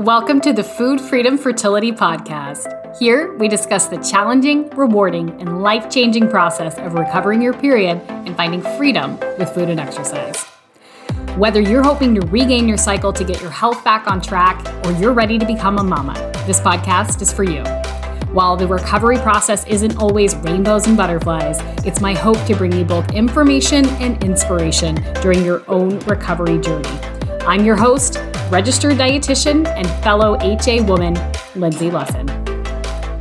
Welcome to the Food Freedom Fertility Podcast. Here, we discuss the challenging, rewarding, and life changing process of recovering your period and finding freedom with food and exercise. Whether you're hoping to regain your cycle to get your health back on track or you're ready to become a mama, this podcast is for you. While the recovery process isn't always rainbows and butterflies, it's my hope to bring you both information and inspiration during your own recovery journey. I'm your host, registered dietitian and fellow HA woman, Lindsey Lusson.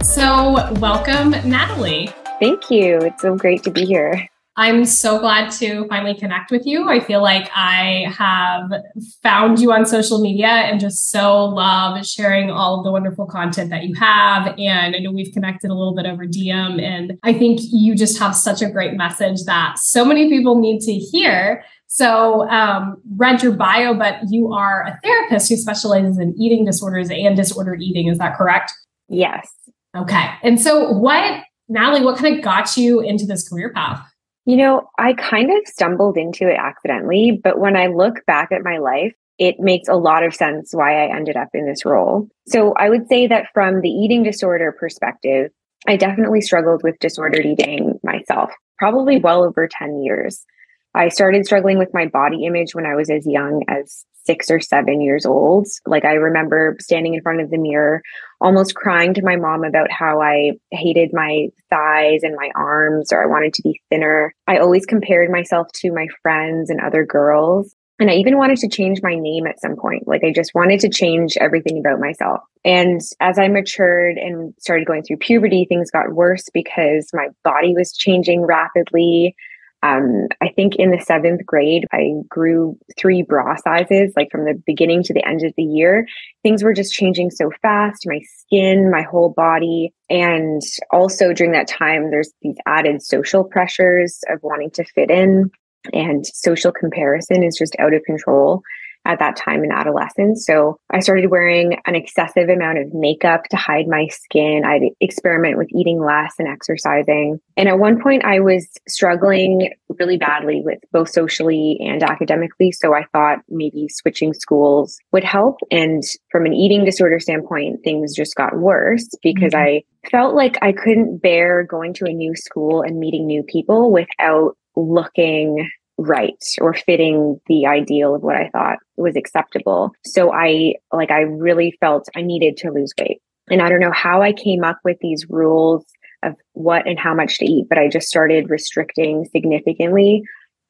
So, welcome, Natalie. Thank you. It's so great to be here. I'm so glad to finally connect with you. I feel like I have found you on social media and just so love sharing all of the wonderful content that you have. And I know we've connected a little bit over DM, and I think you just have such a great message that so many people need to hear. So, um, read your bio, but you are a therapist who specializes in eating disorders and disordered eating. Is that correct? Yes. Okay. And so, what, Natalie, what kind of got you into this career path? You know, I kind of stumbled into it accidentally, but when I look back at my life, it makes a lot of sense why I ended up in this role. So I would say that from the eating disorder perspective, I definitely struggled with disordered eating myself, probably well over 10 years. I started struggling with my body image when I was as young as six or seven years old. Like I remember standing in front of the mirror, almost crying to my mom about how I hated my thighs and my arms, or I wanted to be thinner. I always compared myself to my friends and other girls. And I even wanted to change my name at some point. Like I just wanted to change everything about myself. And as I matured and started going through puberty, things got worse because my body was changing rapidly. Um, I think in the seventh grade, I grew three bra sizes, like from the beginning to the end of the year. Things were just changing so fast my skin, my whole body. And also during that time, there's these added social pressures of wanting to fit in, and social comparison is just out of control at that time in adolescence. So I started wearing an excessive amount of makeup to hide my skin. I'd experiment with eating less and exercising. And at one point, I was struggling really badly with both socially and academically. So I thought maybe switching schools would help. And from an eating disorder standpoint, things just got worse because mm-hmm. I felt like I couldn't bear going to a new school and meeting new people without looking right or fitting the ideal of what I thought was acceptable. So I like I really felt I needed to lose weight. And I don't know how I came up with these rules of what and how much to eat, but I just started restricting significantly,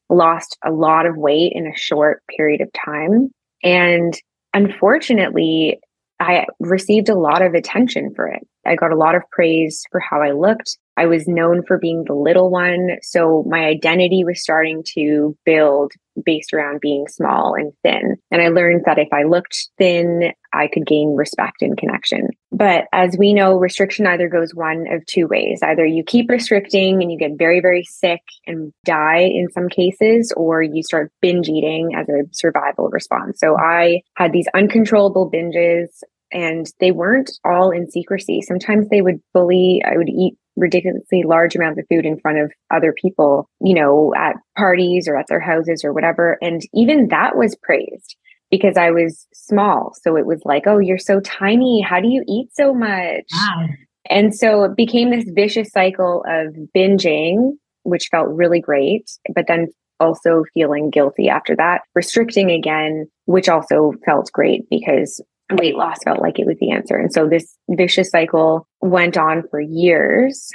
lost a lot of weight in a short period of time. And unfortunately, I received a lot of attention for it. I got a lot of praise for how I looked. I was known for being the little one. So my identity was starting to build based around being small and thin. And I learned that if I looked thin, I could gain respect and connection. But as we know, restriction either goes one of two ways. Either you keep restricting and you get very, very sick and die in some cases, or you start binge eating as a survival response. So I had these uncontrollable binges and they weren't all in secrecy. Sometimes they would bully, I would eat ridiculously large amounts of food in front of other people, you know, at parties or at their houses or whatever. And even that was praised because I was small. So it was like, oh, you're so tiny. How do you eat so much? Wow. And so it became this vicious cycle of binging, which felt really great, but then also feeling guilty after that, restricting again, which also felt great because weight loss felt like it was the answer. And so this vicious cycle went on for years.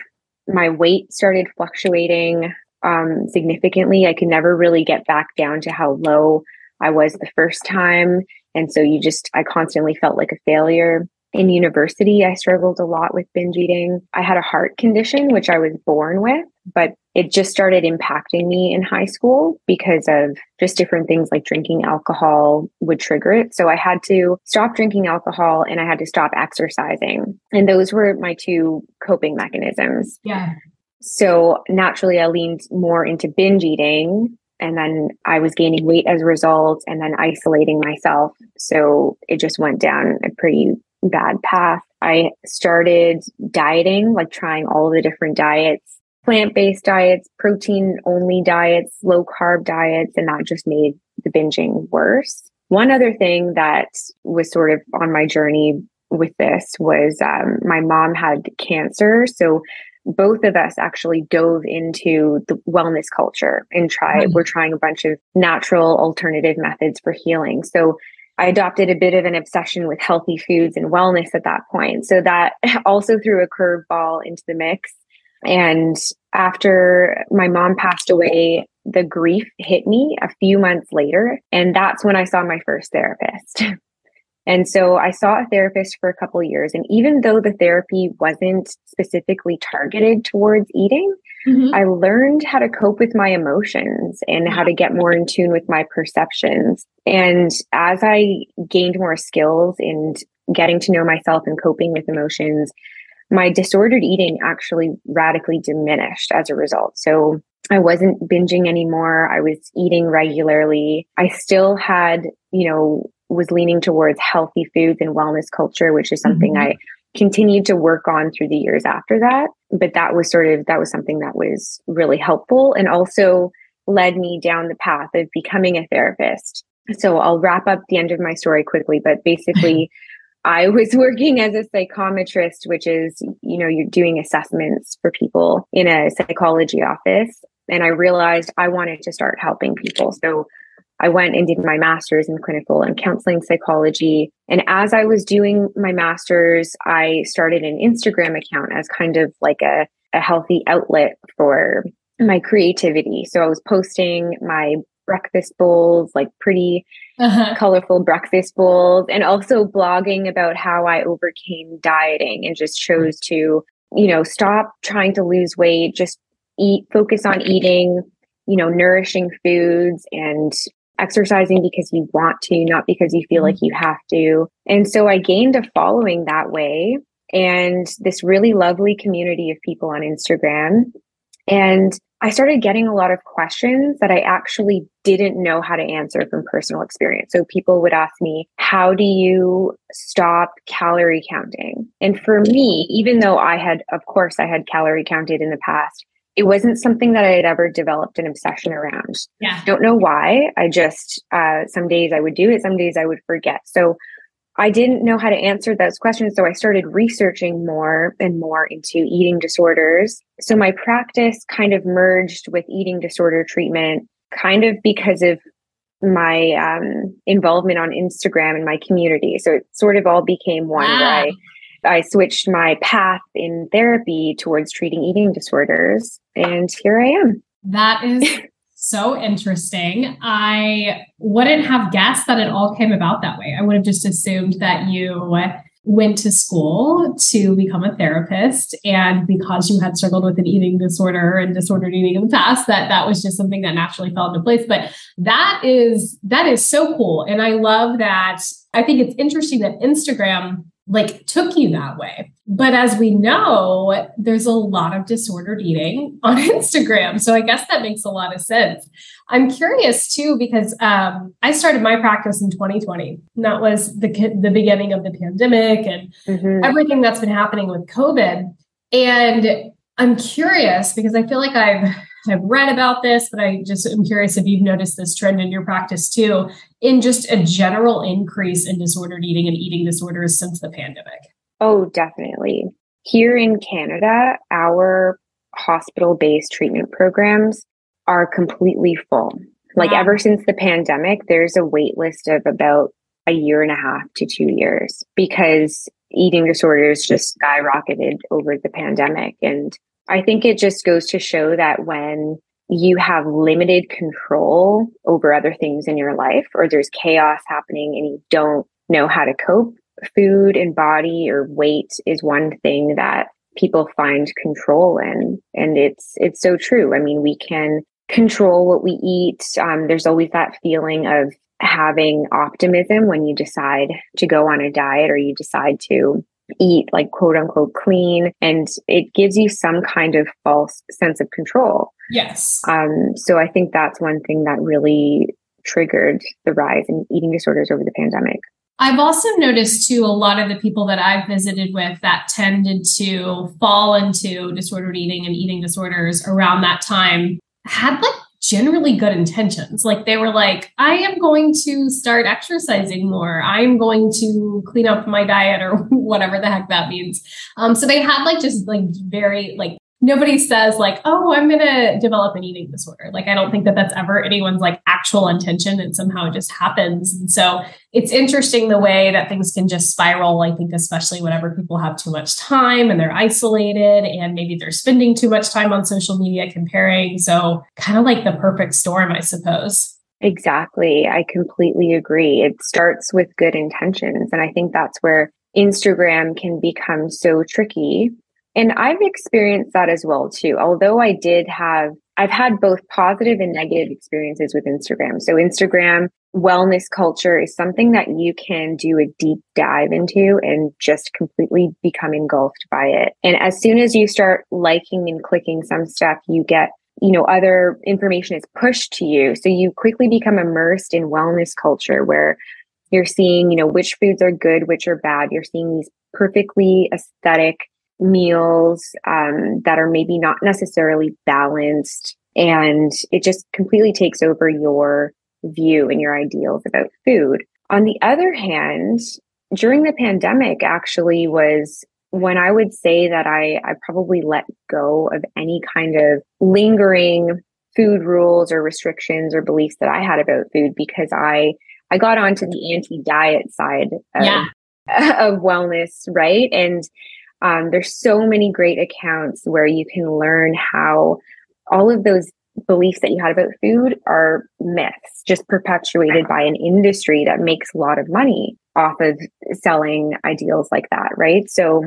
My weight started fluctuating um, significantly. I could never really get back down to how low I was the first time. And so you just, I constantly felt like a failure. In university, I struggled a lot with binge eating. I had a heart condition, which I was born with, but it just started impacting me in high school because of just different things like drinking alcohol would trigger it. So I had to stop drinking alcohol and I had to stop exercising. And those were my two coping mechanisms. Yeah. So naturally, I leaned more into binge eating and then I was gaining weight as a result and then isolating myself. So it just went down a pretty bad path. I started dieting, like trying all the different diets, plant based diets, protein only diets, low carb diets, and that just made the binging worse. one other thing that was sort of on my journey with this was um, my mom had cancer. So both of us actually dove into the wellness culture and tried, mm-hmm. we're trying a bunch of natural alternative methods for healing. So I adopted a bit of an obsession with healthy foods and wellness at that point. So that also threw a curveball into the mix. And after my mom passed away, the grief hit me a few months later. And that's when I saw my first therapist. And so I saw a therapist for a couple years. And even though the therapy wasn't specifically targeted towards eating, mm-hmm. I learned how to cope with my emotions and how to get more in tune with my perceptions. And as I gained more skills in getting to know myself and coping with emotions, my disordered eating actually radically diminished as a result. So I wasn't binging anymore. I was eating regularly. I still had, you know, was leaning towards healthy foods and wellness culture, which is something mm-hmm. I continued to work on through the years after that. But that was sort of that was something that was really helpful and also led me down the path of becoming a therapist. So I'll wrap up the end of my story quickly, but basically I was working as a psychometrist, which is, you know, you're doing assessments for people in a psychology office. And I realized I wanted to start helping people. So I went and did my master's in clinical and counseling psychology. And as I was doing my master's, I started an Instagram account as kind of like a, a healthy outlet for my creativity. So I was posting my breakfast bowls, like pretty uh-huh. colorful breakfast bowls, and also blogging about how I overcame dieting and just chose to, you know, stop trying to lose weight, just eat, focus on eating, you know, nourishing foods and exercising because you want to, not because you feel like mm-hmm. you have to. And so I gained a following that way and this really lovely community of people on Instagram. And I started getting a lot of questions that I actually didn't know how to answer from personal experience. So people would ask me, How do you stop calorie counting? And for me, even though I had, of course, I had calorie counted in the past, it wasn't something that I had ever developed an obsession around. Yeah. Don't know why. I just, uh, some days I would do it, some days I would forget. So I didn't know how to answer those questions. So I started researching more and more into eating disorders. So my practice kind of merged with eating disorder treatment, kind of because of my um, involvement on Instagram and my community. So it sort of all became one wow. where I I switched my path in therapy towards treating eating disorders, and here I am. That is so interesting. I wouldn't have guessed that it all came about that way. I would have just assumed that you went to school to become a therapist and because you had struggled with an eating disorder and disordered eating in the past that that was just something that naturally fell into place but that is that is so cool and i love that i think it's interesting that instagram like took you that way. But as we know, there's a lot of disordered eating on Instagram. So I guess that makes a lot of sense. I'm curious too, because um, I started my practice in 2020. And that was the, the beginning of the pandemic and mm-hmm. everything that's been happening with COVID. And I'm curious because I feel like I've I've read about this, but I just am curious if you've noticed this trend in your practice too, in just a general increase in disordered eating and eating disorders since the pandemic. Oh, definitely. Here in Canada, our hospital based treatment programs are completely full. Like wow. ever since the pandemic, there's a wait list of about a year and a half to two years because eating disorders just skyrocketed over the pandemic. And I think it just goes to show that when you have limited control over other things in your life, or there's chaos happening and you don't know how to cope, food and body or weight is one thing that people find control in. And it's it's so true. I mean, we can control what we eat. Um, there's always that feeling of having optimism when you decide to go on a diet or you decide to eat like quote unquote clean and it gives you some kind of false sense of control. Yes. Um, so I think that's one thing that really triggered the rise in eating disorders over the pandemic. I've also noticed too a lot of the people that I've visited with that tended to fall into disordered eating and eating disorders around that time had like generally good intentions. Like they were like, I am going to start exercising more. I'm going to clean up my diet or whatever the heck that means. Um, so they had like just like very like nobody says like, oh, I'm going to develop an eating disorder. Like, I don't think that that's ever anyone's like actual intention and somehow it just happens. And so it's interesting the way that things can just spiral. I think, especially whenever people have too much time and they're isolated and maybe they're spending too much time on social media comparing. So kind of like the perfect storm, I suppose. Exactly. I completely agree. It starts with good intentions. And I think that's where Instagram can become so tricky and I've experienced that as well too. Although I did have I've had both positive and negative experiences with Instagram. So Instagram wellness culture is something that you can do a deep dive into and just completely become engulfed by it. And as soon as you start liking and clicking some stuff, you get you know other information is pushed to you so you quickly become immersed in wellness culture where you're seeing you know which foods are good which are bad you're seeing these perfectly aesthetic meals um, that are maybe not necessarily balanced. And it just completely takes over your view and your ideals about food. On the other hand, during the pandemic, actually, was when I would say that I, I probably let go of any kind of lingering food rules or restrictions or beliefs that I had about food because I I got onto the anti-diet side of, yeah. of wellness, right? And um, there's so many great accounts where you can learn how all of those beliefs that you had about food are myths just perpetuated by an industry that makes a lot of money off of selling ideals like that right? So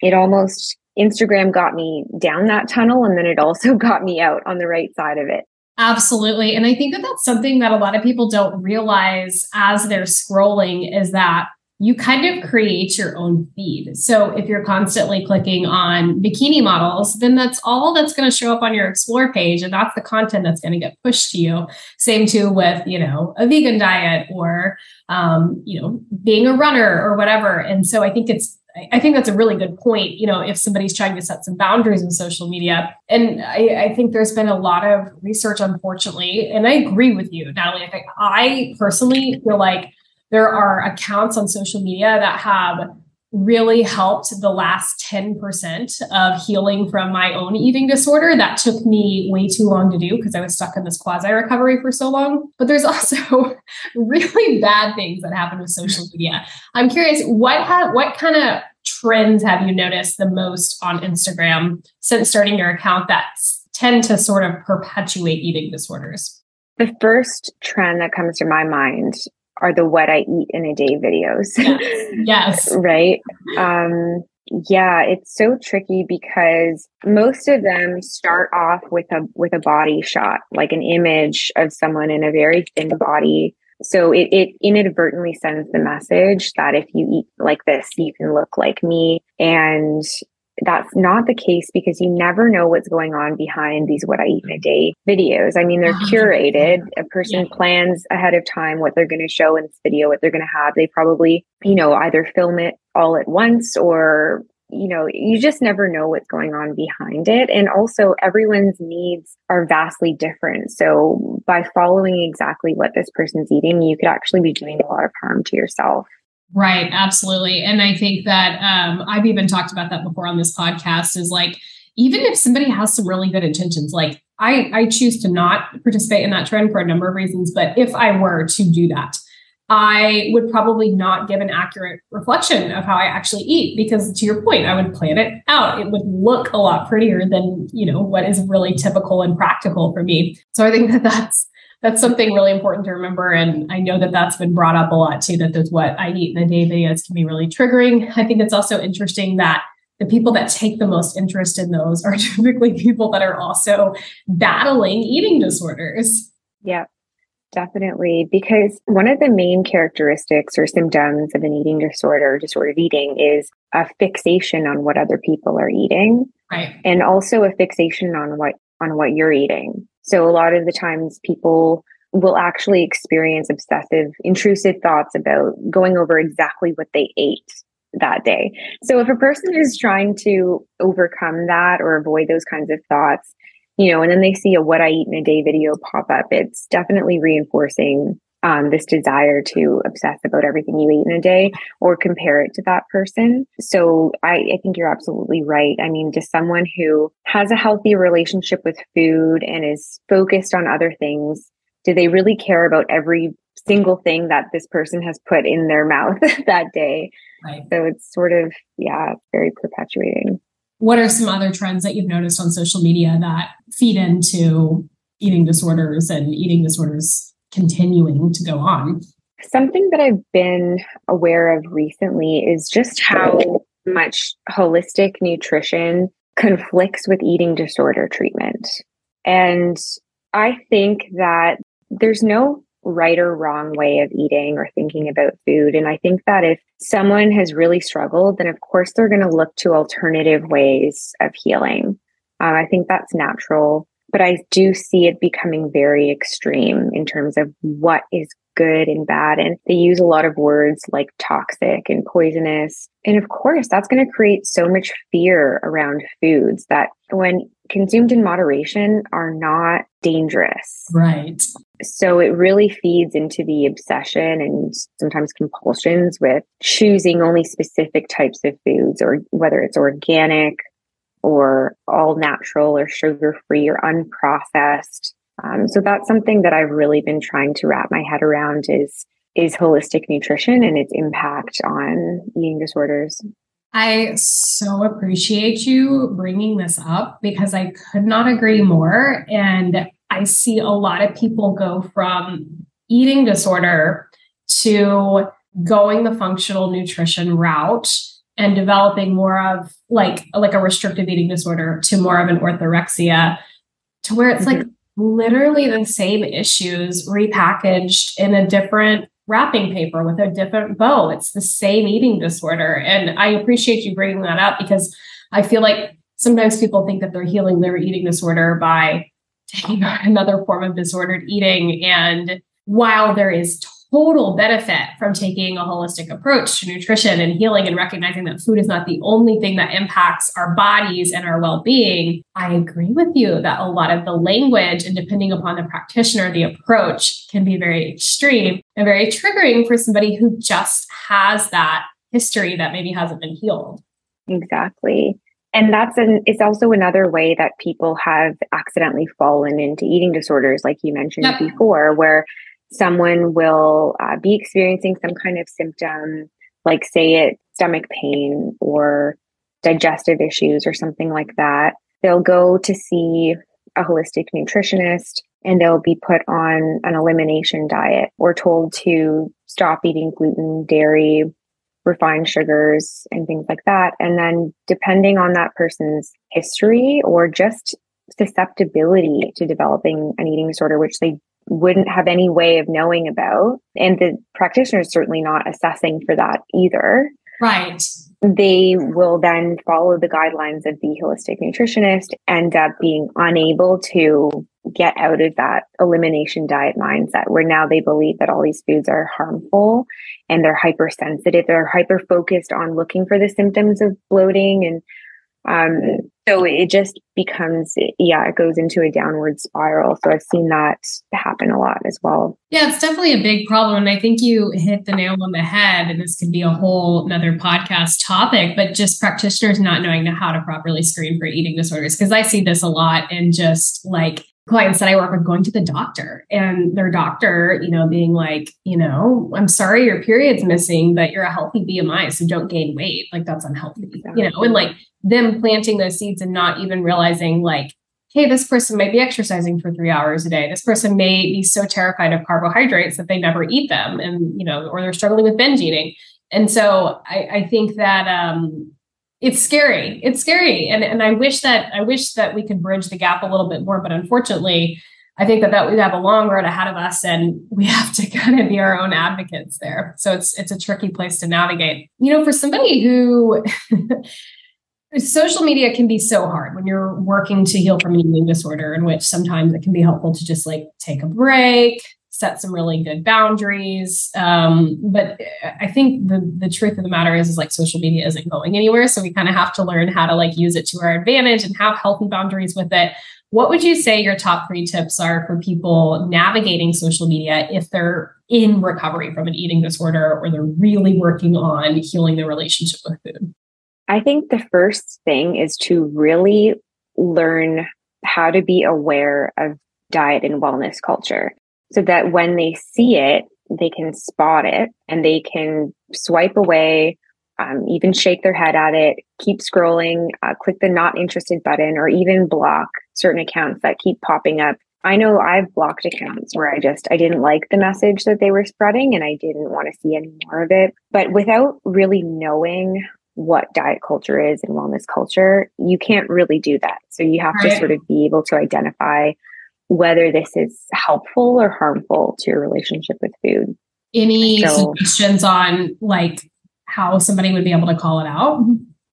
it almost instagram got me down that tunnel and then it also got me out on the right side of it. Absolutely. And i think that that's something that a lot of people don't realize as they're scrolling is that you kind of create your own feed. So if you're constantly clicking on bikini models, then that's all that's going to show up on your explore page and that's the content that's going to get pushed to you. Same too with, you know, a vegan diet or um, you know, being a runner or whatever. And so I think it's I think that's a really good point. You know, if somebody's trying to set some boundaries in social media, and I, I think there's been a lot of research, unfortunately, and I agree with you, Natalie. I, think I personally feel like there are accounts on social media that have really helped the last 10% of healing from my own eating disorder. That took me way too long to do because I was stuck in this quasi recovery for so long. But there's also really bad things that happen with social media. I'm curious, what ha- what kind of trends have you noticed the most on Instagram since starting your account that tend to sort of perpetuate eating disorders? The first trend that comes to my mind are the what I eat in a day videos. Yes. yes. right. Um, yeah, it's so tricky because most of them start off with a with a body shot, like an image of someone in a very thin body. So it, it inadvertently sends the message that if you eat like this, you can look like me. And that's not the case because you never know what's going on behind these what I eat in a day videos. I mean, they're uh-huh. curated. A person yeah. plans ahead of time what they're going to show in this video, what they're going to have. They probably, you know, either film it all at once or you know, you just never know what's going on behind it. And also, everyone's needs are vastly different. So, by following exactly what this person's eating, you could actually be doing a lot of harm to yourself. Right, absolutely. And I think that um, I've even talked about that before on this podcast is like, even if somebody has some really good intentions, like I, I choose to not participate in that trend for a number of reasons. But if I were to do that, I would probably not give an accurate reflection of how I actually eat because to your point, I would plan it out. It would look a lot prettier than, you know, what is really typical and practical for me. So I think that that's that's something really important to remember. And I know that that's been brought up a lot too, that what I eat in a day videos can be really triggering. I think it's also interesting that the people that take the most interest in those are typically people that are also battling eating disorders. Yeah, definitely. Because one of the main characteristics or symptoms of an eating disorder, disordered eating, is a fixation on what other people are eating. Right. And also a fixation on what on what you're eating. So a lot of the times people will actually experience obsessive, intrusive thoughts about going over exactly what they ate that day. So if a person is trying to overcome that or avoid those kinds of thoughts, you know, and then they see a what I eat in a day video pop up, it's definitely reinforcing um, this desire to obsess about everything you eat in a day or compare it to that person. So I, I think you're absolutely right. I mean, to someone who has a healthy relationship with food and is focused on other things, do they really care about every single thing that this person has put in their mouth that day? Right. So it's sort of, yeah, very perpetuating. What are some other trends that you've noticed on social media that feed into eating disorders and eating disorders continuing to go on. Something that I've been aware of recently is just how much holistic nutrition conflicts with eating disorder treatment. And I think that there's no right or wrong way of eating or thinking about food. And I think that if someone has really struggled, then of course they're going to look to alternative ways of healing. Um, I think that's natural but I do see it becoming very extreme in terms of what is good and bad. And they use a lot of words like toxic and poisonous. And of course, that's going to create so much fear around foods that when consumed in moderation are not dangerous. Right. So it really feeds into the obsession and sometimes compulsions with choosing only specific types of foods or whether it's organic or all natural or sugar free or unprocessed. Um, so that's something that I've really been trying to wrap my head around is is holistic nutrition and its impact on eating disorders. I so appreciate you bringing this up because I could not agree more. And I see a lot of people go from eating disorder to going the functional nutrition route and developing more of like like a restrictive eating disorder to more of an orthorexia to where it's like literally the same issues repackaged in a different wrapping paper with a different bow. It's the same eating disorder. And i appreciate you bringing that up because i feel like sometimes people think that they're healing their eating disorder by taking on another form of disordered eating. And while there is total benefit from taking a holistic approach to nutrition and healing and recognizing that food is not the only thing that impacts our bodies and our well-being. I agree with you that a lot of the language and depending upon the practitioner the approach can be very extreme and very triggering for somebody who just has that history that maybe hasn't been healed. Exactly. And that's an it's also another way that people have accidentally fallen into eating disorders like you mentioned yep. before where someone will uh, be experiencing some kind of symptom, like say it stomach pain or digestive issues or something like that. They'll go to see a holistic nutritionist and they'll be put on an elimination diet or told to stop eating gluten, dairy, refined sugars, and things like that. And then, depending on that person's history or just susceptibility to developing an eating disorder, which they wouldn't have any way of knowing about. And the practitioner is certainly not assessing for that either. Right. They will then follow the guidelines of the holistic nutritionist, end up being unable to get out of that elimination diet mindset where now they believe that all these foods are harmful and they're hypersensitive. They're hyper focused on looking for the symptoms of bloating and um, so it just becomes, yeah, it goes into a downward spiral. So I've seen that happen a lot as well. Yeah, it's definitely a big problem. And I think you hit the nail on the head. And this could be a whole another podcast topic, but just practitioners not knowing how to properly screen for eating disorders. Cause I see this a lot in just like clients that I work with going to the doctor and their doctor, you know, being like, you know, I'm sorry your period's missing, but you're a healthy BMI, so don't gain weight. Like that's unhealthy, exactly. you know, and like them planting those seeds and not even realizing like, hey, this person might be exercising for three hours a day. This person may be so terrified of carbohydrates that they never eat them and, you know, or they're struggling with binge eating. And so I, I think that um, it's scary. It's scary. And and I wish that I wish that we could bridge the gap a little bit more, but unfortunately, I think that that we have a long road ahead of us and we have to kind of be our own advocates there. So it's it's a tricky place to navigate. You know, for somebody who social media can be so hard when you're working to heal from an eating disorder in which sometimes it can be helpful to just like take a break set some really good boundaries. Um, but I think the the truth of the matter is, is like social media isn't going anywhere. So we kind of have to learn how to like use it to our advantage and have healthy boundaries with it. what would you say your top three tips are for people navigating social media if they're in recovery from an eating disorder or they're really working on healing their relationship with food? I think the first thing is to really learn how to be aware of diet and wellness culture so that when they see it, they can spot it and they can swipe away, um, even shake their head at it, keep scrolling, uh, click the not interested button, or even block certain accounts that keep popping up. I know I've blocked accounts where I just I didn't like the message that they were spreading and I didn't want to see any more of it. But without really knowing what diet culture is and wellness culture, you can't really do that. So you have right. to sort of be able to identify whether this is helpful or harmful to your relationship with food. Any so, suggestions on like how somebody would be able to call it out?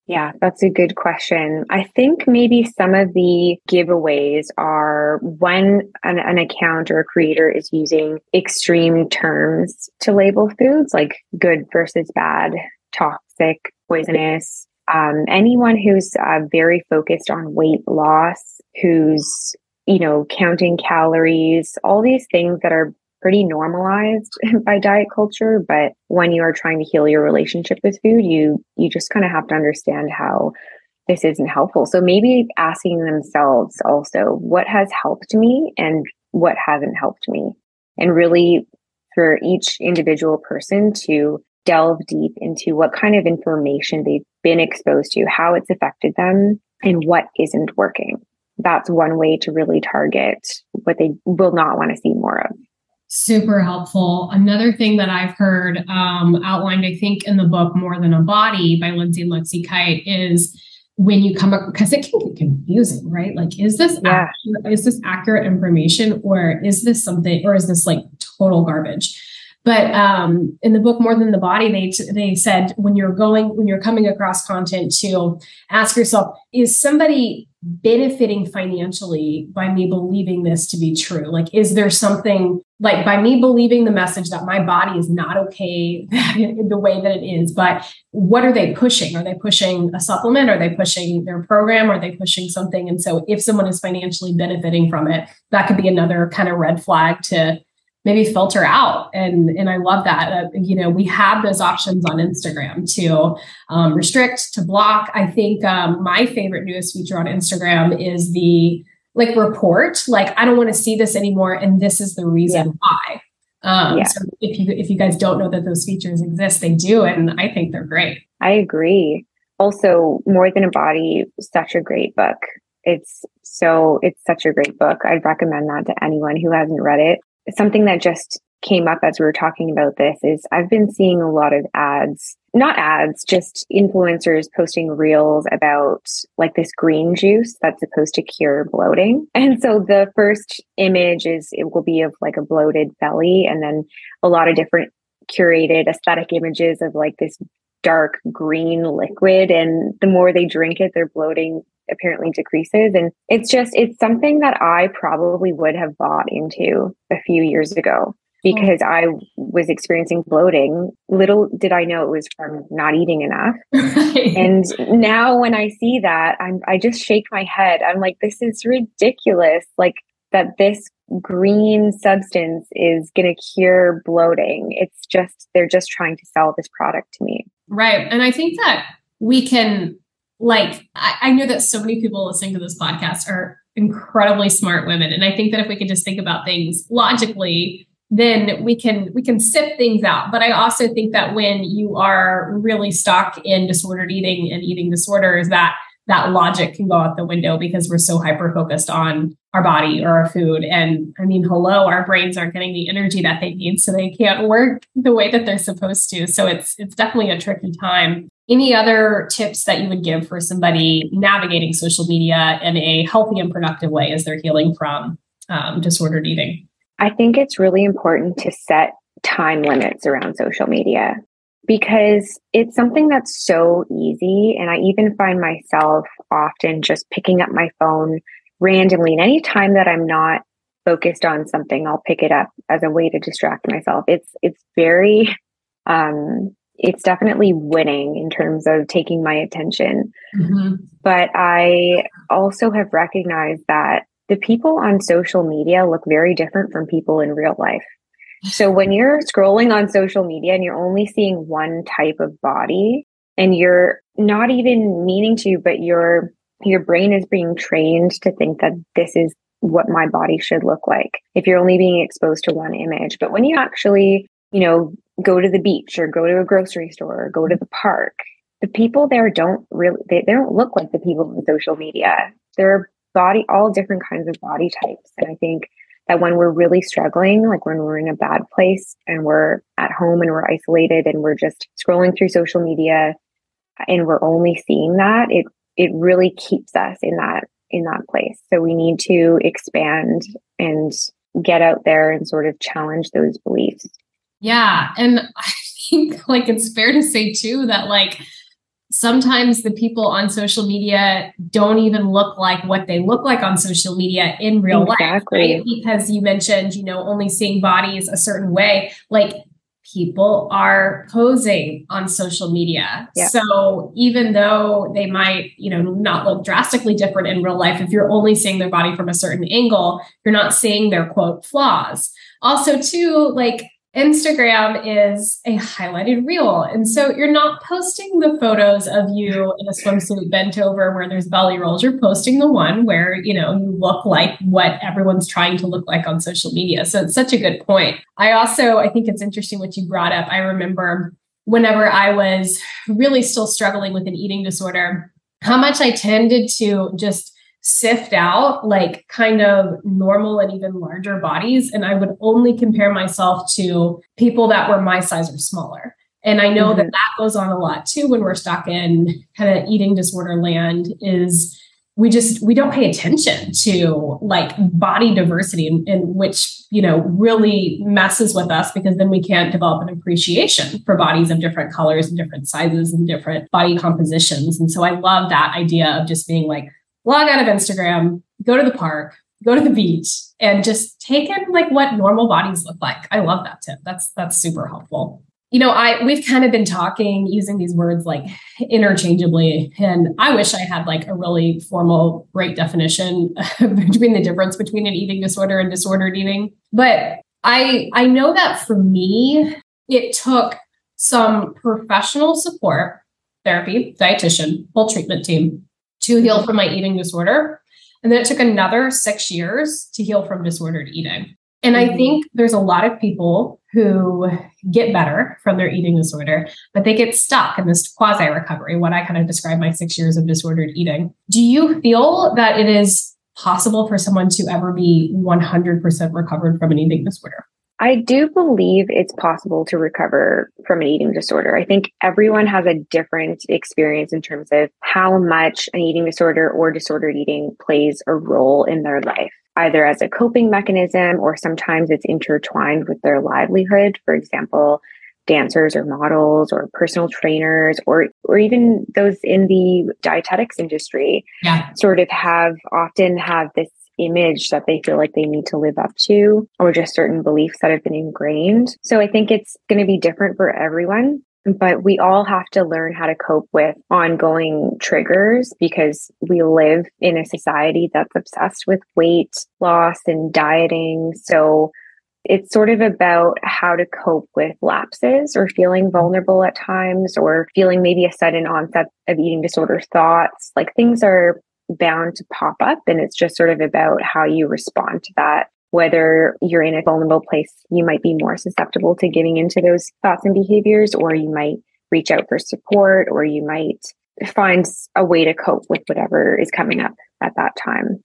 Yeah, that's a good question. I think maybe some of the giveaways are when an, an, account or a creator is using extreme terms to label foods like good versus bad, toxic, poisonous. Um, anyone who's uh, very focused on weight loss, who's you know, counting calories, all these things that are pretty normalized by diet culture but when you are trying to heal your relationship with food you you just kind of have to understand how this isn't helpful so maybe asking themselves also what has helped me and what hasn't helped me and really for each individual person to delve deep into what kind of information they've been exposed to how it's affected them and what isn't working that's one way to really target what they will not want to see more of. Super helpful. Another thing that I've heard um, outlined, I think, in the book More Than a Body by Lindsay and Lexie Kite is when you come up because it can get confusing, right? Like, is this yeah. accurate, is this accurate information or is this something or is this like total garbage? But um, in the book More Than the Body, they they said when you're going when you're coming across content to ask yourself, is somebody benefiting financially by me believing this to be true? Like, is there something like by me believing the message that my body is not okay the way that it is? But what are they pushing? Are they pushing a supplement? Are they pushing their program? Are they pushing something? And so, if someone is financially benefiting from it, that could be another kind of red flag to maybe filter out. And and i love that. Uh, you know we have those options on instagram to um, restrict to block. I think um, my favorite newest feature on instagram is the like report. Like i don't want to see this anymore and this is the reason yeah. why. Um, yeah. so if you if you guys don't know that those features exist they do and i think they're great. I agree. Also more than a body such a great book. It's so it's such a great book. I'd recommend that to anyone who hasn't read it something that just came up as we were talking about this is I've been seeing a lot of ads, not ads, just influencers posting reels about like this green juice that's supposed to cure bloating. And so the first image is it will be of like a bloated belly and then a lot of different curated aesthetic images of like this dark green liquid and the more they drink it their bloating apparently decreases. And it's just, it's something that I probably would have bought into a few years ago hmm. because I was experiencing bloating. Little did I know it was from not eating enough. and now when I see that, I'm I just shake my head. I'm like, this is ridiculous. Like that this green substance is going to cure bloating. It's just they're just trying to sell this product to me. Right. And I think that we can like I, I know that so many people listening to this podcast are incredibly smart women. And i think that if we can just think about things logically then we can we can sift things out. But i also think that when you are really stuck in disordered eating and eating disorders that that logic can go out the window because we're so hyper focused on our body or our food. And i mean hello our brains aren't getting the energy that they need so they can't work the way that they're supposed to. So it's it's definitely a tricky time any other tips that you would give for somebody navigating social media in a healthy and productive way as they're healing from um, disordered eating? I think it's really important to set time limits around social media because it's something that's so easy. And I even find myself often just picking up my phone randomly. And any time that I'm not focused on something, I'll pick it up as a way to distract myself. It's it's very um it's definitely winning in terms of taking my attention. Mm-hmm. But I also have recognized that the people on social media look very different from people in real life. So when you're scrolling on social media and you're only seeing one type of body and you're not even meaning to, but your your brain is being trained to think that this is what my body should look like if you're only being exposed to one image. But when you actually, you know, go to the beach or go to a grocery store or go to the park, the people there don't really they, they don't look like the people on social media. They're body all different kinds of body types. And I think that when we're really struggling, like when we're in a bad place and we're at home and we're isolated and we're just scrolling through social media and we're only seeing that, it it really keeps us in that in that place. So we need to expand and get out there and sort of challenge those beliefs. Yeah, and I think like it's fair to say too that like sometimes the people on social media don't even look like what they look like on social media in real exactly. life right? because you mentioned you know only seeing bodies a certain way like people are posing on social media. So even though they might, you know, not look drastically different in real life, if you're only seeing their body from a certain angle, you're not seeing their quote flaws. Also, too, like Instagram is a highlighted reel. And so you're not posting the photos of you in a swimsuit bent over where there's belly rolls. You're posting the one where, you know, you look like what everyone's trying to look like on social media. So it's such a good point. I also, I think it's interesting what you brought up. I remember whenever I was really still struggling with an eating disorder, how much I tended to just sift out like kind of normal and even larger bodies. And I would only compare myself to people that were my size or smaller. And I know mm-hmm. that that goes on a lot too when we're stuck in kind of eating disorder land is we just we don't pay attention to like body diversity and, and, which you know really messes with us because then we can't develop an appreciation for bodies of different colors and different sizes and different body compositions and so i love that idea of just being like log out of Instagram, go to the park, go to the beach, and just take in like what normal bodies look like. I love that tip. That's that's super helpful. You know, I we've kind of been talking using these words like interchangeably, and I wish I had like a really formal, great definition between the difference between an eating disorder and disordered eating. But I I know that for me, it took some professional support, therapy, dietitian, whole treatment team to heal from my eating disorder. And then it took another six years to heal from disordered eating. And I mm-hmm. think there's a lot of people who get better from their eating disorder, but they get stuck in this quasi recovery, what I kind of describe my six years of disordered eating. Do you feel that it is possible for someone to ever be 100% recovered from an eating disorder? I do believe it's possible to recover from an eating disorder. I think everyone has a different experience in terms of how much an eating disorder or disordered eating plays a role in their life, either as a coping mechanism or sometimes it's intertwined with their livelihood. For example, dancers or models or personal trainers or or even those in the dietetics industry yeah. sort of have often have this image that they feel like they need to live up to or just certain beliefs that have been ingrained. So I think it's going to be different for everyone. But we all have to learn how to cope with ongoing triggers because we live in a society that's obsessed with weight loss and dieting. So it's sort of about how to cope with lapses or feeling mm-hmm. vulnerable at times or feeling maybe a sudden onset of eating disorder thoughts. Like things are bound to pop up. And it's just sort of about how you respond to that. Whether you're in a vulnerable place, you might be more susceptible to giving into those thoughts and behaviors, or you might reach out for support, or you might find a way to cope with whatever is coming up at that time.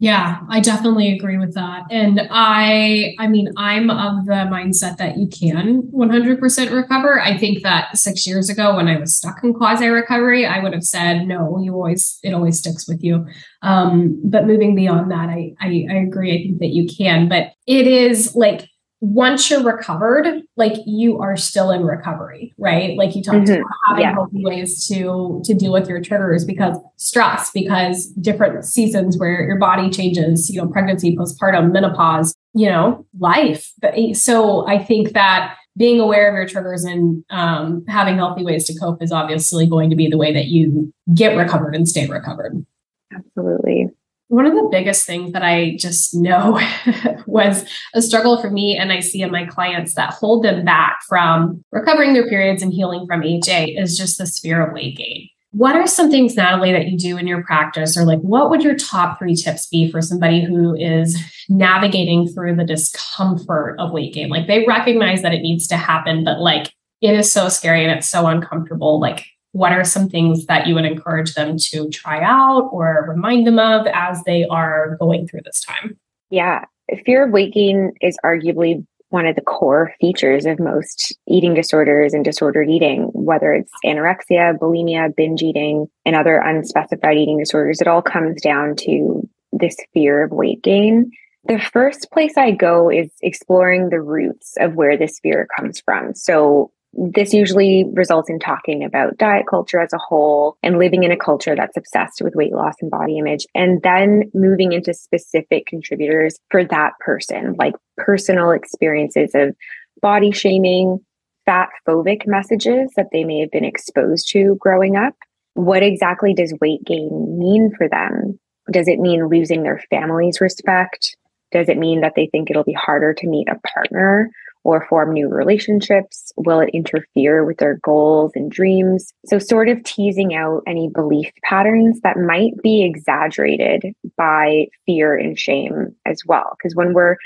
Yeah, I definitely agree with that. And I I mean, I'm of the mindset that you can 100% recover. I think that 6 years ago when I was stuck in quasi recovery, I would have said no, you always it always sticks with you. Um, but moving beyond that, I, I I agree I think that you can, but it is like once you're recovered, like you are still in recovery, right? Like you talked mm-hmm. about having yeah. healthy ways to to deal with your triggers because stress, because different seasons where your body changes, you know, pregnancy, postpartum, menopause, you know, life. So I think that being aware of your triggers and um, having healthy ways to cope is obviously going to be the way that you get recovered and stay recovered. Absolutely one of the biggest things that I just know was a struggle for me, and I see in my clients that hold them back from recovering their periods and healing from HA is just the fear of weight gain. What are some things, Natalie, that you do in your practice, or like what would your top three tips be for somebody who is navigating through the discomfort of weight gain? Like they recognize that it needs to happen, but like it is so scary and it's so uncomfortable. Like, what are some things that you would encourage them to try out or remind them of as they are going through this time? Yeah, fear of weight gain is arguably one of the core features of most eating disorders and disordered eating, whether it's anorexia, bulimia, binge eating, and other unspecified eating disorders. It all comes down to this fear of weight gain. The first place I go is exploring the roots of where this fear comes from. So, this usually results in talking about diet culture as a whole and living in a culture that's obsessed with weight loss and body image, and then moving into specific contributors for that person, like personal experiences of body shaming, fat phobic messages that they may have been exposed to growing up. What exactly does weight gain mean for them? Does it mean losing their family's respect? Does it mean that they think it'll be harder to meet a partner? Or form new relationships? Will it interfere with their goals and dreams? So, sort of teasing out any belief patterns that might be exaggerated by fear and shame as well. Because when we're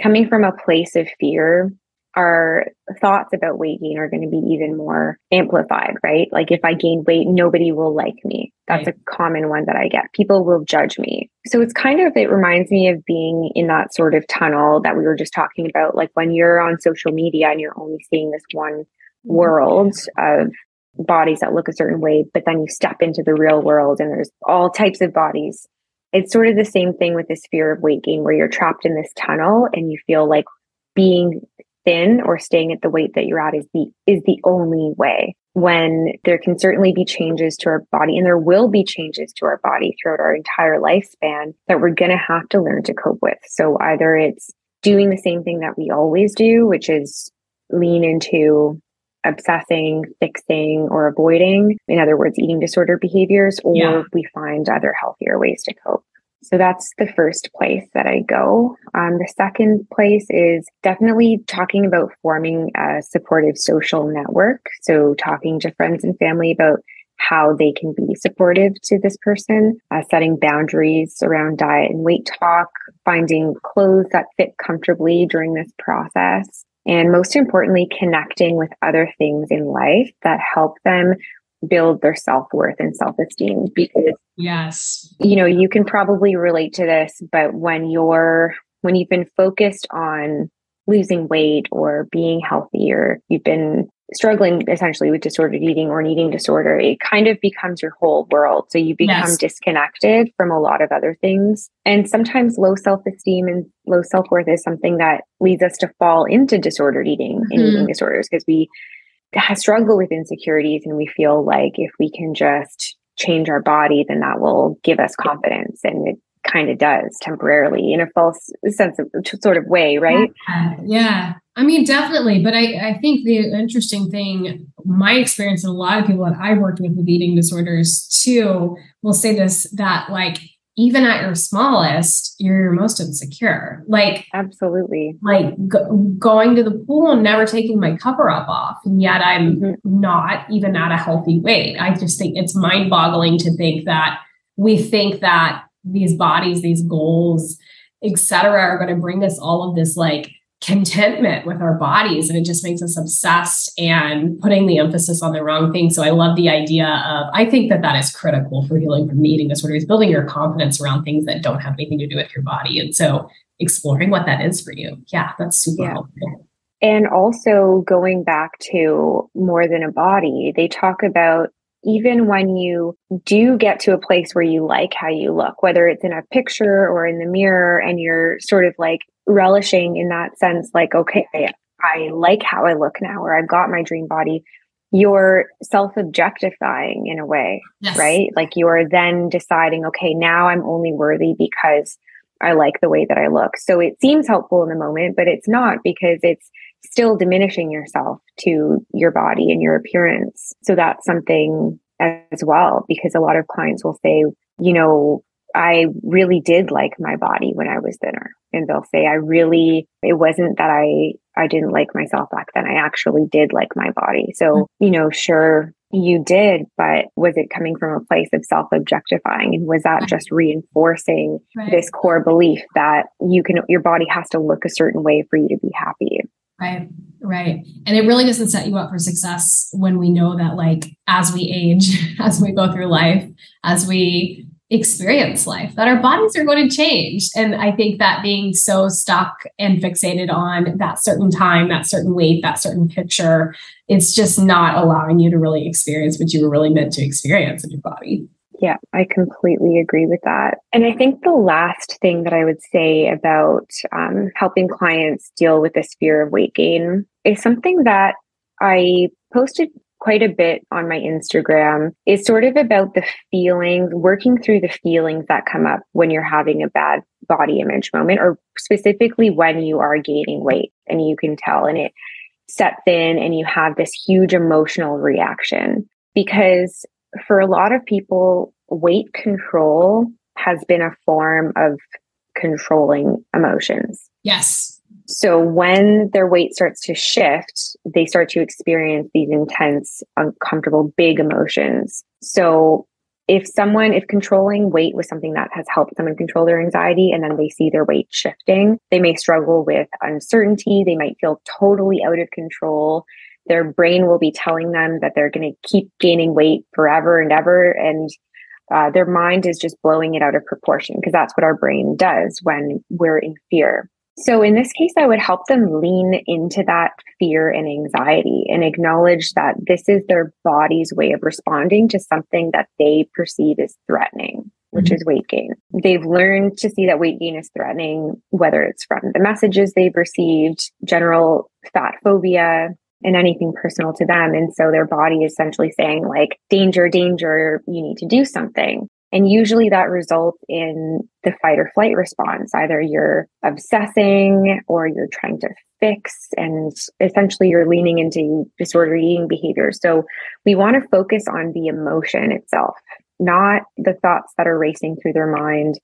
coming from a place of fear, our thoughts about weight gain are going to be even more amplified, right? Like if I gain weight, nobody will like me. That's right. a common one that I get. People will judge me. So it's kind of, it reminds me of being in that sort of tunnel that we were just talking about. Like when you're on social media and you're only seeing this one mm-hmm. world of bodies that look a certain way, but then you step into the real world and there's all types of bodies. It's sort of the same thing with this fear of weight gain where you're trapped in this tunnel and you feel like being thin or staying at the weight that you're at is the is the only way. When there can certainly be changes to our body and there will be changes to our body throughout our entire lifespan that we're going to have to learn to cope with. So either it's doing the same thing that we always do which is lean into obsessing fixing or avoiding in other words eating disorder behaviors or yeah. we find other healthier ways to cope so that's the first place that I go. Um, the second place is definitely talking about forming a supportive social network. So talking to friends and family about how they can be supportive to this person, uh, setting boundaries around diet and weight talk, finding clothes that fit comfortably during this process, and most importantly, connecting with other things in life that help them build their self-worth and self-esteem because yes you know you can probably relate to this but when you're when you've been focused on losing weight or being healthy or you've been struggling essentially with disordered eating or an eating disorder it kind of becomes your whole world so you become yes. disconnected from a lot of other things and sometimes low self-esteem and low self-worth is something that leads us to fall into disordered eating mm-hmm. and eating disorders because we struggle with insecurities and we feel like if we can just change our body, then that will give us confidence. And it kind of does temporarily in a false sense of sort of way, right? Yeah. yeah. I mean, definitely. But I, I think the interesting thing, my experience and a lot of people that I've worked with with eating disorders too will say this that like even at your smallest, you're your most insecure. Like, absolutely. Like go- going to the pool and never taking my cover up off. And yet I'm mm-hmm. not even at a healthy weight. I just think it's mind boggling to think that we think that these bodies, these goals, etc., are going to bring us all of this like contentment with our bodies and it just makes us obsessed and putting the emphasis on the wrong thing. So i love the idea of i think that that is critical for healing from eating disorders building your confidence around things that don't have anything to do with your body. And so exploring what that is for you. Yeah that's super yeah. helpful. And also going back to more than a body they talk about even when you do get to a place where you like how you look, whether it's in a picture or in the mirror, and you're sort of like relishing in that sense, like, okay, I, like how I look now, or I've got my dream body, you're self objectifying in a way, yes. right? Like you're then deciding, okay, now I'm only worthy because I like the way that I look. So it seems helpful in the moment, but it's not because it's still diminishing yourself to your body and your appearance. So that's something as well, because a lot of clients will say, you know, I really did like my body when I was thinner. And they'll say, I really, it wasn't that I, I didn't like myself back then. I actually did like my body. So, mm-hmm. you know, sure, you did, but was it coming from a place of self objectifying? And was that just reinforcing right. this core belief that you can, your body has to look a certain way for you to be happy? Right, right. And it really doesn't set you up for success when we know that, like, as we age, as we go through life, as we experience life, that our bodies are going to change. And I think that being so stuck and fixated on that certain time, that certain weight, that certain picture, it's just not allowing you to really experience what you were really meant to experience in your body. Yeah, I completely agree with that. And I think the last thing that I would say about um, helping clients deal with this fear of weight gain is something that I posted quite a bit on my Instagram is sort of about the feelings, working through the feelings that come up when you're having a bad body image moment, or specifically when you are gaining weight and you can tell and it sets in and you have this huge emotional reaction. Because for a lot of people, weight control has been a form of controlling emotions. Yes. So when their weight starts to shift, they start to experience these intense, uncomfortable, big emotions. So if someone, if controlling weight was something that has helped someone control their anxiety and then they see their weight shifting, they may struggle with uncertainty. They might feel totally out of control. Their brain will be telling them that they're going to keep gaining weight forever and ever. And uh, their mind is just blowing it out of proportion because that's what our brain does when we're in fear. So, in this case, I would help them lean into that fear and anxiety and acknowledge that this is their body's way of responding to something that they perceive as threatening, which mm-hmm. is weight gain. They've learned to see that weight gain is threatening, whether it's from the messages they've received, general fat phobia, and anything personal to them. And so their body is essentially saying, like, danger, danger, you need to do something. And usually that results in the fight or flight response. Either you're obsessing or you're trying to fix, and essentially you're leaning into disordered eating behavior. So we want to focus on the emotion itself, not the thoughts that are racing through their mind.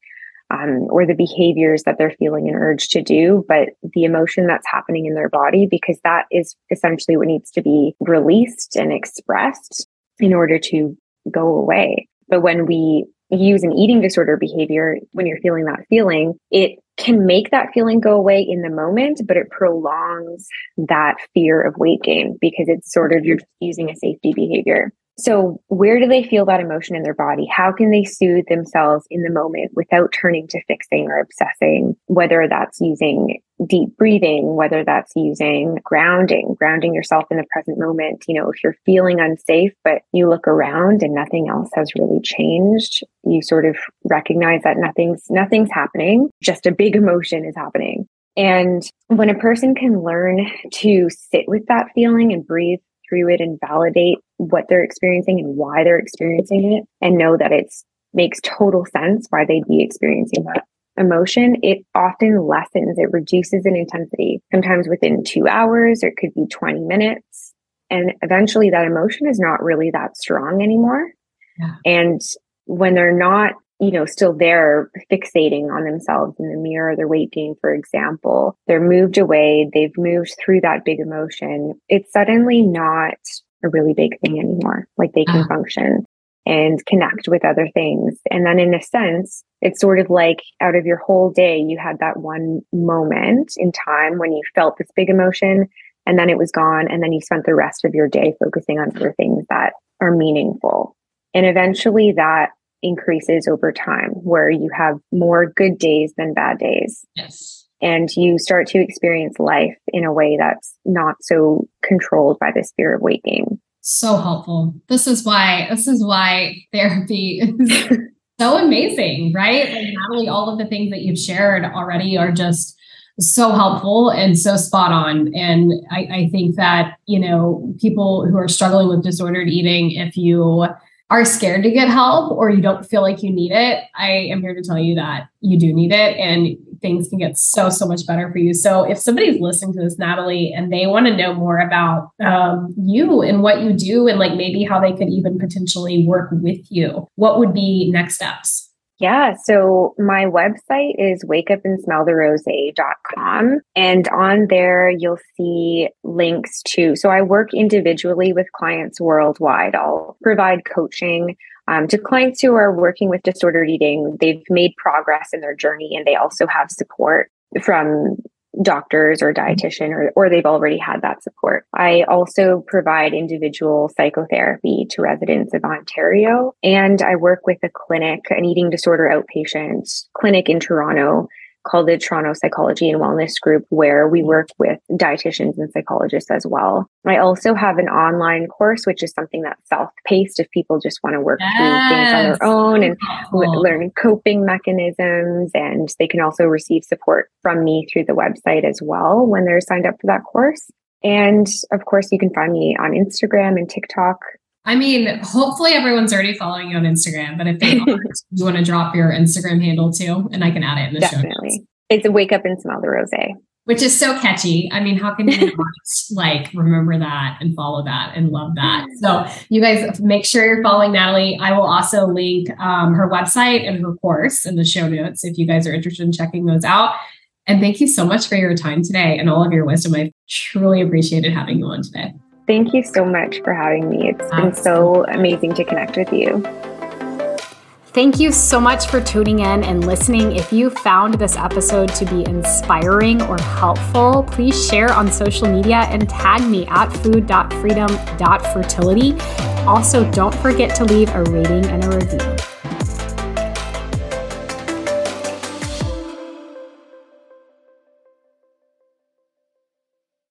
Um, or the behaviors that they're feeling an urge to do, but the emotion that's happening in their body, because that is essentially what needs to be released and expressed in order to go away. But when we use an eating disorder behavior, when you're feeling that feeling, it can make that feeling go away in the moment, but it prolongs that fear of weight gain because it's sort of you're using a safety behavior. So, where do they feel that emotion in their body? How can they soothe themselves in the moment without turning to fixing or obsessing? Whether that's using deep breathing, whether that's using grounding, grounding yourself in the present moment. You know, if you're feeling unsafe, but you look around and nothing else has really changed, you sort of recognize that nothing's nothing's happening, just a big emotion is happening. And when a person can learn to sit with that feeling and breathe through it and validate what they're experiencing and why they're experiencing it and know that it's makes total sense why they'd be experiencing that emotion, it often lessens, it reduces in intensity. Sometimes within two hours, or it could be 20 minutes. And eventually that emotion is not really that strong anymore. Yeah. And when they're not you know, still there fixating on themselves in the mirror, their weight gain, for example, they're moved away, they've moved through that big emotion. It's suddenly not a really big thing anymore. Like they can uh function and connect with other things. And then in a sense, it's sort of like out of your whole day, you had that one moment in time when you felt this big emotion and then it was gone. And then you spent the rest of your day focusing on other things that are meaningful. And eventually that increases over time where you have more good days than bad days. Yes. And you start to experience life in a way that's not so controlled by the fear of gain. So helpful. This is why this is why therapy is so amazing, right? Like Natalie, all of the things that you've shared already are just so helpful and so spot on. And I, I think that, you know, people who are struggling with disordered eating, if you are scared to get help or you don't feel like you need it, I am here to tell you that you do need it and things can get so, so much better for you. So if somebody's listening to this, Natalie, and they want to know more about um, you and what you do and like maybe how they could even potentially work with you, what would be next steps? Yeah. So my website is wakeupandsmelltherosay.com. And on there, you'll see links to. So I work individually with clients worldwide. I'll provide coaching um, to clients who are working with disordered eating. They've made progress in their journey and they also have support from doctors or mm-hmm. dietitian or, or they've already had that support. I also provide individual psychotherapy to residents of Ontario and I work with a clinic, an eating disorder outpatient clinic in Toronto called the Toronto Psychology and Wellness Group, where we work with dietitians and psychologists as well. I also have an online course, which is something that's self paced if people just want to work yes. through things on their own and oh. cool. learn coping mechanisms. And they can also receive support from me through the website as well when they're signed up for that course. And of course, you can find me on Instagram and TikTok I mean, hopefully everyone's already following you on Instagram, but if they aren't, you want to drop your Instagram handle too, and I can add it in the Definitely. show notes. It's a wake up and smell the rosay. Which is so catchy. I mean, how can you not like remember that and follow that and love that? So you guys make sure you're following Natalie. I will also link um, her website and her course in the show notes if you guys are interested in checking those out. And thank you so much for your time today and all of your wisdom. I truly appreciated having you on today. Thank you so much for having me. It's been so amazing to connect with you. Thank you so much for tuning in and listening. If you found this episode to be inspiring or helpful, please share on social media and tag me at food.freedom.fertility. Also, don't forget to leave a rating and a review.